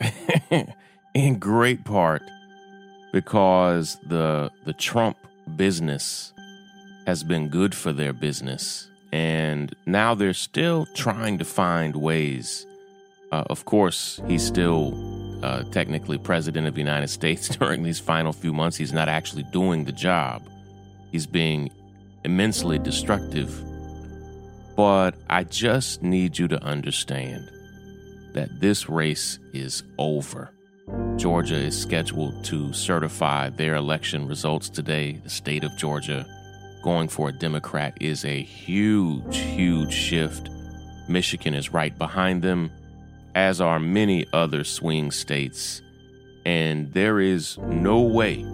in great part because the the Trump business has been good for their business, and now they're still trying to find ways. Uh, of course, he's still uh, technically president of the United States during these final few months. He's not actually doing the job. He's being immensely destructive. But I just need you to understand that this race is over. Georgia is scheduled to certify their election results today. The state of Georgia going for a Democrat is a huge, huge shift. Michigan is right behind them, as are many other swing states. And there is no way,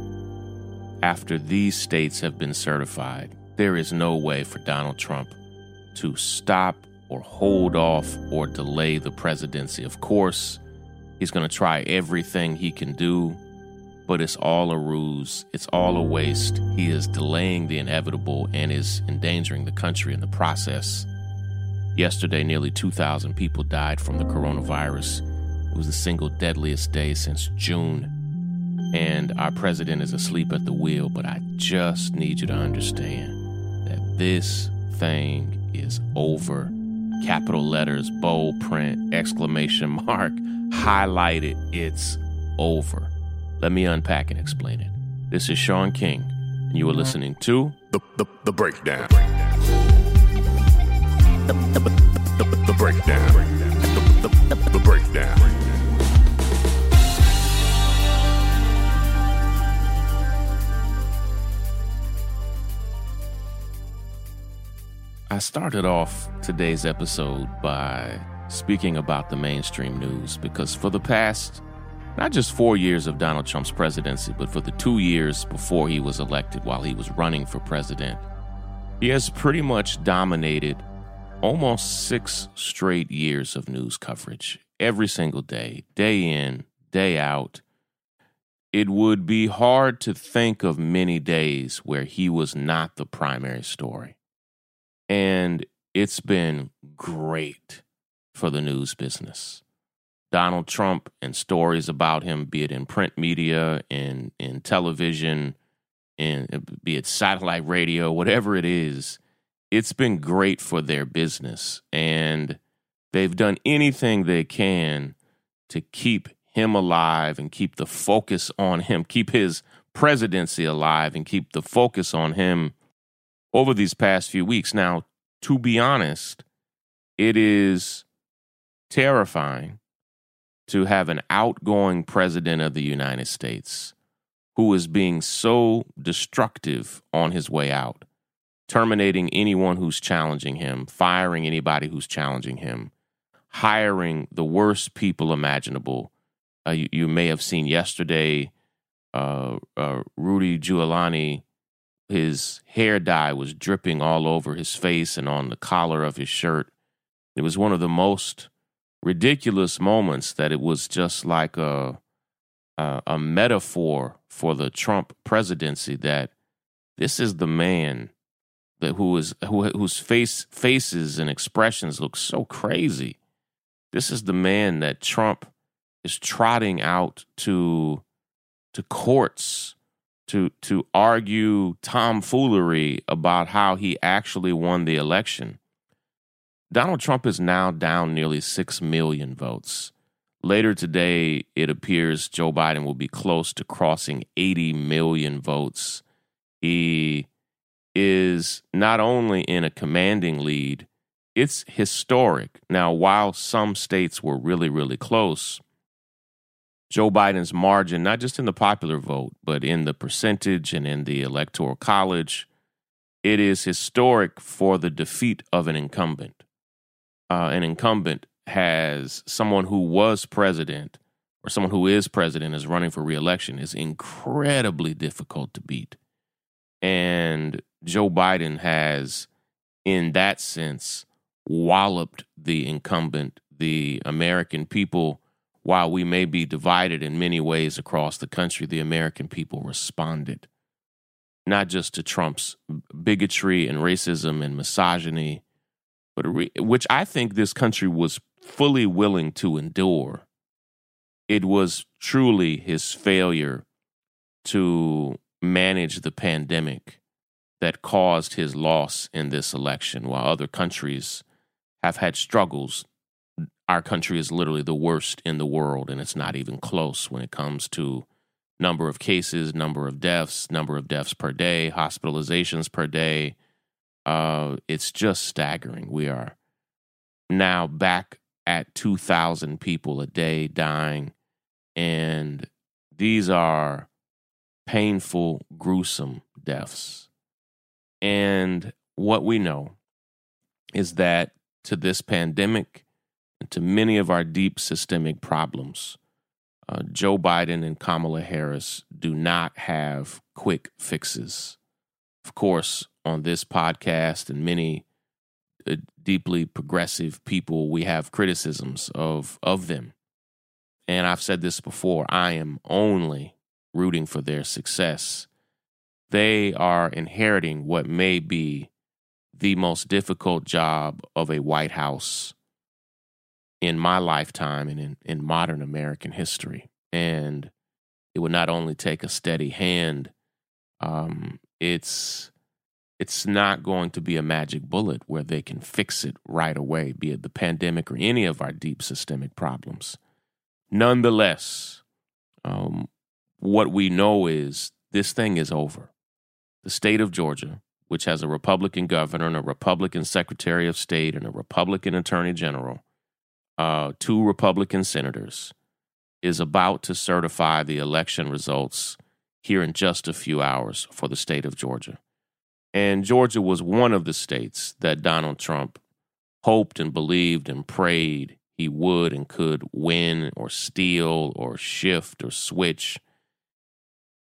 after these states have been certified, there is no way for Donald Trump to stop or hold off or delay the presidency. Of course, he's going to try everything he can do, but it's all a ruse. It's all a waste. He is delaying the inevitable and is endangering the country in the process. Yesterday, nearly 2,000 people died from the coronavirus. It was the single deadliest day since June. And our president is asleep at the wheel, but I just need you to understand that this thing is over capital letters, bold print, exclamation mark, highlighted. It's over. Let me unpack and explain it. This is Shaun King, and you are listening to The, the, the Breakdown. The, the, the, the Breakdown. The, the, the, the Breakdown. I started off today's episode by speaking about the mainstream news because for the past not just four years of Donald Trump's presidency, but for the two years before he was elected while he was running for president, he has pretty much dominated almost six straight years of news coverage every single day, day in, day out. It would be hard to think of many days where he was not the primary story. And it's been great for the news business. Donald Trump and stories about him, be it in print media, in in television, in be it satellite radio, whatever it is, it's been great for their business. And they've done anything they can to keep him alive and keep the focus on him, keep his presidency alive and keep the focus on him over these past few weeks. Now, to be honest, it is terrifying to have an outgoing president of the United States who is being so destructive on his way out, terminating anyone who's challenging him, firing anybody who's challenging him, hiring the worst people imaginable. Uh, you, you, may have seen yesterday uh, uh, Rudy Giuliani, his hair dye was dripping all over his face and on the collar of his shirt. It was one of the most ridiculous moments that it was just like a, a, a metaphor for the Trump presidency that this is the man that who is who whose face faces and expressions look so crazy. This is the man that Trump is trotting out to to courts to to argue tomfoolery about how he actually won the election. Donald Trump is now down nearly 6 million votes. later today, it appears Joe Biden will be close to crossing 80 million votes. He is not only in a commanding lead, it's historic. Now, while some states were really, really close, Joe Biden's margin, not just in the popular vote, but in the percentage and in the electoral college, it is historic for the defeat of an incumbent. Uh, an incumbent has someone who was president or someone who is president is running for reelection is incredibly difficult to beat. And Joe Biden has, in that sense, walloped the incumbent, the American people. While we may be divided in many ways across the country, the American people responded not just to Trump's bigotry and racism and misogyny, but re- which I think this country was fully willing to endure. It was truly his failure to manage the pandemic that caused his loss in this election, while other countries have had struggles. Our country is literally the worst in the world, and it's not even close when it comes to number of cases, number of deaths, number of deaths per day, hospitalizations per day. Uh, it's just staggering. We are now back at 2,000 people a day dying. And these are painful, gruesome deaths. And what we know is that to this pandemic and to many of our deep systemic problems, uh, Joe Biden and Kamala Harris do not have quick fixes. Of course, on this podcast and many uh, deeply progressive people, we have criticisms of of them. And I've said this before, I am only rooting for their success. They are inheriting what may be the most difficult job of a White House in my lifetime and in, in modern American history. And it would not only take a steady hand, um, it's it's not going to be a magic bullet where they can fix it right away, be it the pandemic or any of our deep systemic problems. Nonetheless, um, what we know is this thing is over. The state of Georgia, which has a Republican governor and a Republican Secretary of State and a Republican Attorney General, uh, two Republican senators, is about to certify the election results here in just a few hours for the state of Georgia. And Georgia was one of the states that Donald Trump hoped and believed and prayed he would and could win or steal or shift or switch.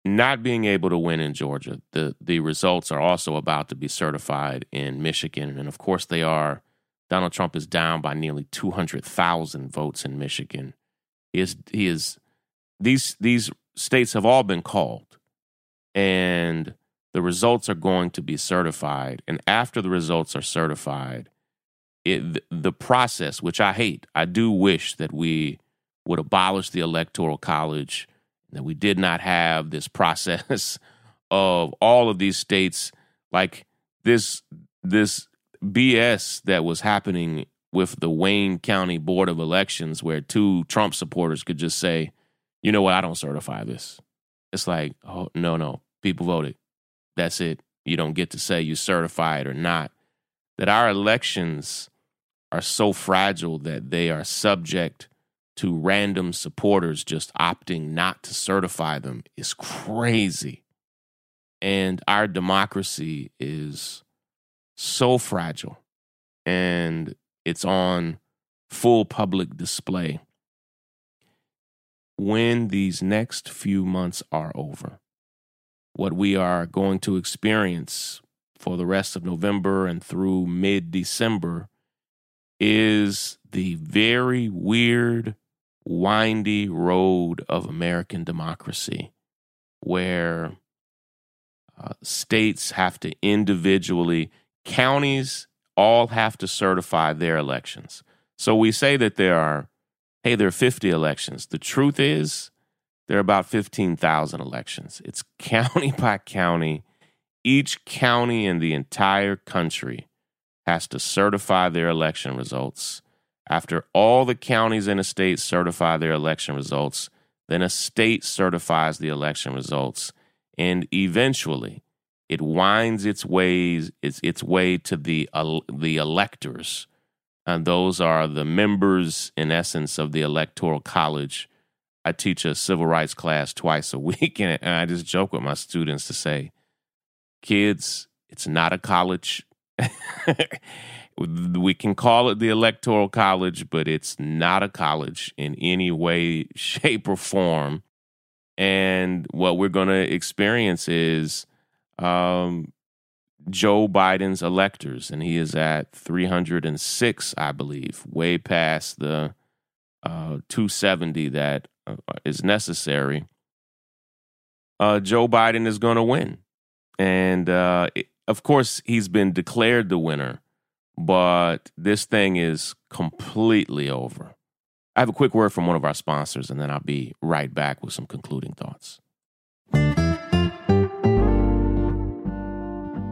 Not being able to win in Georgia, the, the results are also about to be certified in Michigan. And of course, they are Donald Trump is down by nearly 200,000 votes in Michigan. He is, he is, these, these states have all been called, and the results are going to be certified. And after the results are certified, it, the process, which I hate, I do wish that we would abolish the Electoral College, that we did not have this process of all of these states like this this BS that was happening with the Wayne County Board of Elections, where two Trump supporters could just say, you know what, I don't certify this. It's like, oh, no, no, people voted. That's it. You don't get to say you certify it or not. That our elections are so fragile that they are subject to random supporters just opting not to certify them is crazy. And our democracy is so fragile and it's on full public display. When these next few months are over, what we are going to experience for the rest of November and through mid December is the very weird, windy road of American democracy where uh, states have to individually counties all have to certify their elections. So we say that there are, hey, there are 50 elections. The truth is, there are about 15,000 elections. It's county by county. Each county in the entire country has to certify their election results. After all the counties in a state certify their election results, then a state certifies the election results, and eventually it winds its ways its its way to the uh, the electors, and those are the members, in essence, of the electoral college. I teach a civil rights class twice a week, and I just joke with my students to say, "Kids, it's not a college." we can call it the electoral college but it's not a college in any way shape or form and what we're going to experience is um, joe biden's electors and he is at 306 i believe way past the uh, 270 that uh, is necessary uh, joe biden is going to win and uh, it, of course he's been declared the winner but this thing is completely over. I have a quick word from one of our sponsors, and then I'll be right back with some concluding thoughts.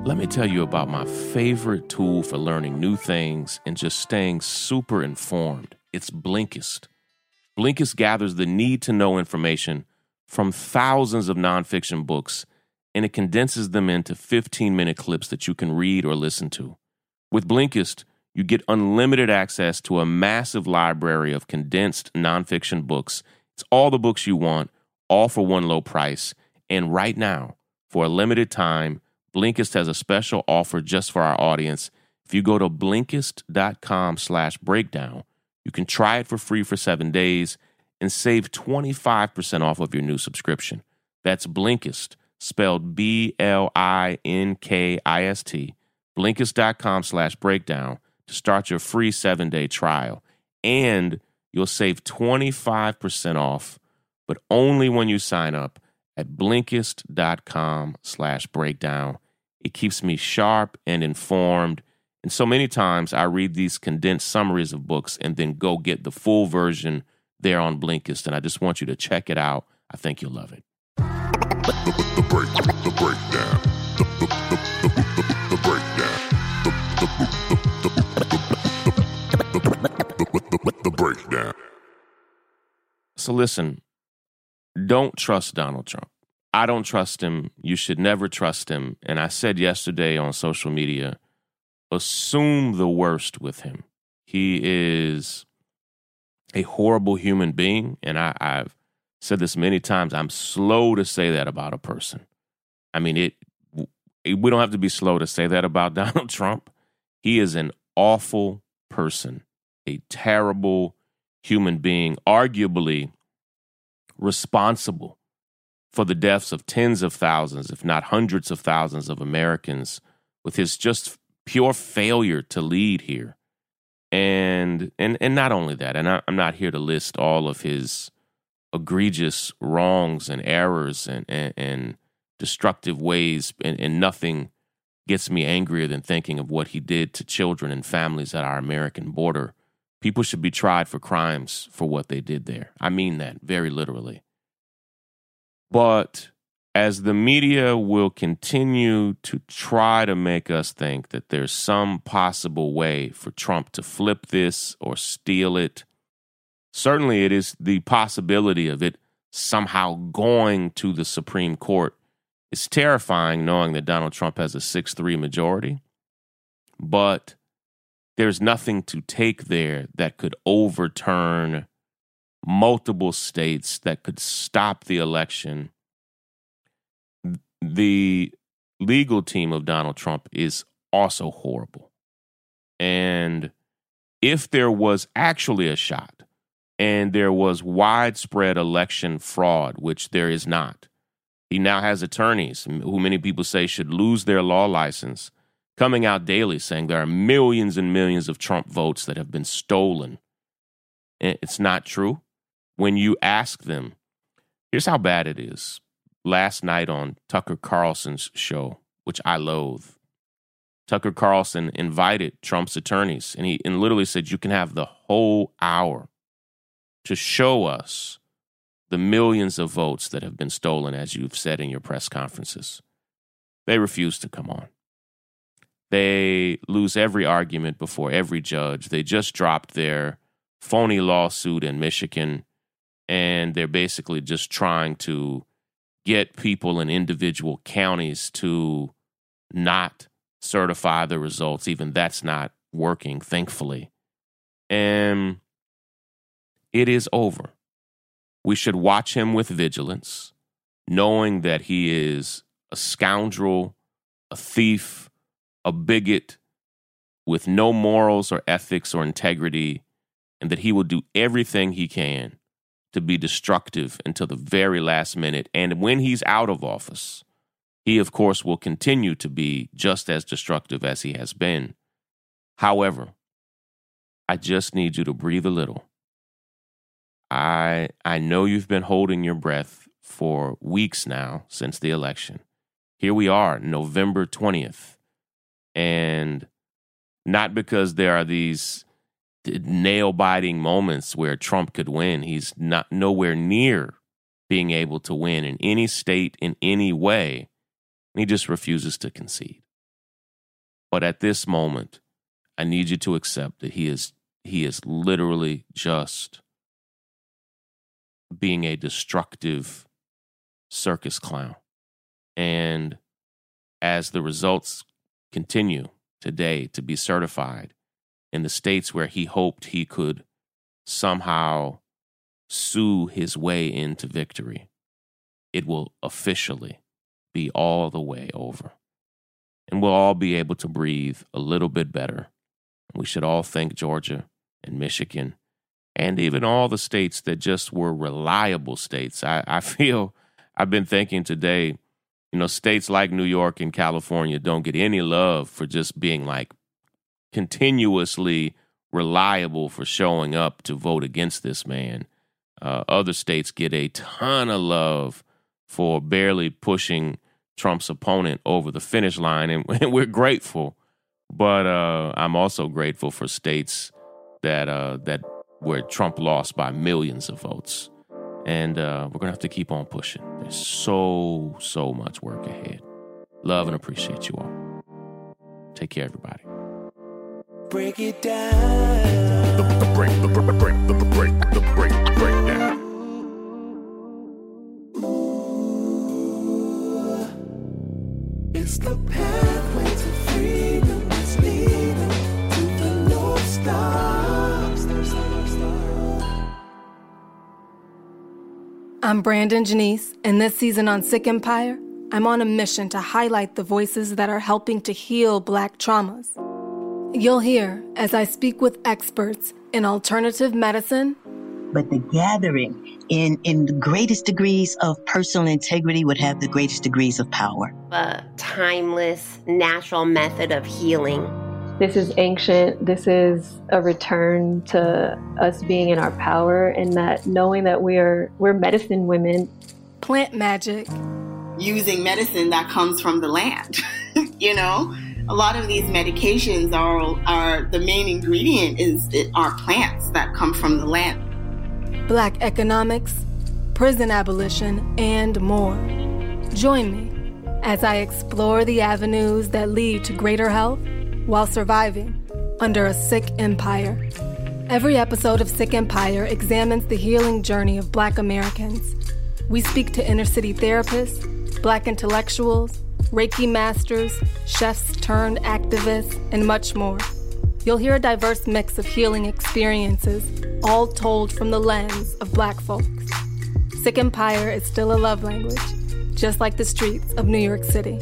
Let me tell you about my favorite tool for learning new things and just staying super informed. It's Blinkist. Blinkist gathers the need to know information from thousands of nonfiction books and it condenses them into 15 minute clips that you can read or listen to. With Blinkist, you get unlimited access to a massive library of condensed nonfiction books. It's all the books you want, all for one low price. And right now, for a limited time, Blinkist has a special offer just for our audience. If you go to Blinkist.com slash breakdown, you can try it for free for seven days and save 25% off of your new subscription. That's Blinkist, spelled B L I N K I S T Blinkist.com slash breakdown to start your free seven day trial. And you'll save 25% off, but only when you sign up at Blinkist.com slash breakdown. It keeps me sharp and informed. And so many times I read these condensed summaries of books and then go get the full version there on Blinkist. And I just want you to check it out. I think you'll love it. The, break, the breakdown. The, the, the, the breakdown. The breakdown. So listen, don't trust Donald Trump. I don't trust him. You should never trust him. And I said yesterday on social media, assume the worst with him. He is a horrible human being. And I, have said this many times. I'm slow to say that about a person. I mean, it, we don't have to be slow to say that about Donald Trump. He is an awful person, a terrible human being, arguably responsible for the deaths of tens of thousands, if not hundreds of thousands of Americans, with his just pure failure to lead here. And and and not only that, and I, I'm not here to list all of his egregious wrongs and errors and and, and destructive ways, and, and nothing gets me angrier than thinking of what he did to children and families at our American border. People should be tried for crimes for what they did there. I mean that very literally. But as the media will continue to try to make us think that there's some possible way for Trump to flip this or steal it, certainly it is the possibility of it somehow going to the Supreme Court. It's terrifying knowing that Donald Trump has a 6 3 majority, but there's nothing to take there that could overturn multiple states, that could stop the election. The legal team of Donald Trump is also horrible. And if there was actually a shot and there was widespread election fraud, which there is not, he now has attorneys who many people say should lose their law license coming out daily saying there are millions and millions of Trump votes that have been stolen. It's not true. When you ask them, here's how bad it is. Last night on Tucker Carlson's show, which I loathe, Tucker Carlson invited Trump's attorneys and he and literally said, You can have the whole hour to show us the millions of votes that have been stolen, as you've said in your press conferences. They refuse to come on. They lose every argument before every judge. They just dropped their phony lawsuit in Michigan, and they're basically just trying to get people in individual counties to not certify the results. Even that's not working, thankfully. And it is over. We should watch him with vigilance, knowing that he is a scoundrel, a thief, a bigot with no morals or ethics or integrity, and that he will do everything he can to be destructive until the very last minute. And when he's out of office, he, of course, will continue to be just as destructive as he has been. However, I just need you to breathe a little. I I know you've been holding your breath for weeks now since the election. Here we are, November 20th. And not because there are these nail biting moments where Trump could win. He's not nowhere near being able to win in any state in any way. He just refuses to concede. But at this moment, I need you to accept that he is he is literally just being a destructive circus clown. And as the results continue today to be certified in the states where he hoped he could somehow sue his way into victory, it will officially be all the way over. And we'll all be able to breathe a little bit better. We should all thank Georgia and Michigan and even all the states that just were reliable states. I, I feel I've been thinking today, you know, states like New York and California don't get any love for just being like continuously reliable for showing up to vote against this man. Uh, other states get a ton of love for barely pushing Trump's opponent over the finish line, and, and we're grateful. But uh, I'm also grateful for states that uh, that where Trump lost by millions of votes, and uh, we're gonna have to keep on pushing. There's so so much work ahead. Love and appreciate you all. Take care, everybody. Break it down. Break, the break, the break, the break, break, break down. It's the pathway to freedom leading to the North Star. I'm Brandon Janice, and this season on Sick Empire, I'm on a mission to highlight the voices that are helping to heal Black traumas. You'll hear as I speak with experts in alternative medicine, but the gathering in in the greatest degrees of personal integrity would have the greatest degrees of power. a timeless, natural method of healing. This is ancient. This is a return to us being in our power and that knowing that we're we're medicine women. plant magic, using medicine that comes from the land. you know, a lot of these medications are are the main ingredient is are plants that come from the land. Black economics, prison abolition, and more. Join me as I explore the avenues that lead to greater health while surviving under a sick empire. Every episode of Sick Empire examines the healing journey of Black Americans. We speak to inner city therapists, Black intellectuals, Reiki masters, chefs turned activists, and much more. You'll hear a diverse mix of healing experiences, all told from the lens of Black folks. Sick Empire is still a love language, just like the streets of New York City.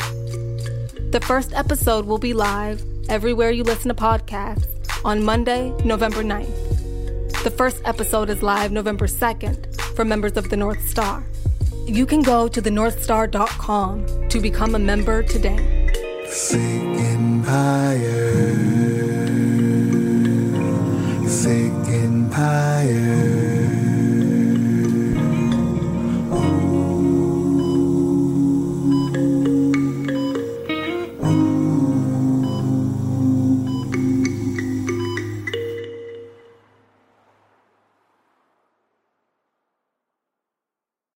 The first episode will be live everywhere you listen to podcasts on Monday, November 9th. The first episode is live November 2nd for members of the North Star. You can go to thenorthstar.com to become a member today. Singing empire. singing empire.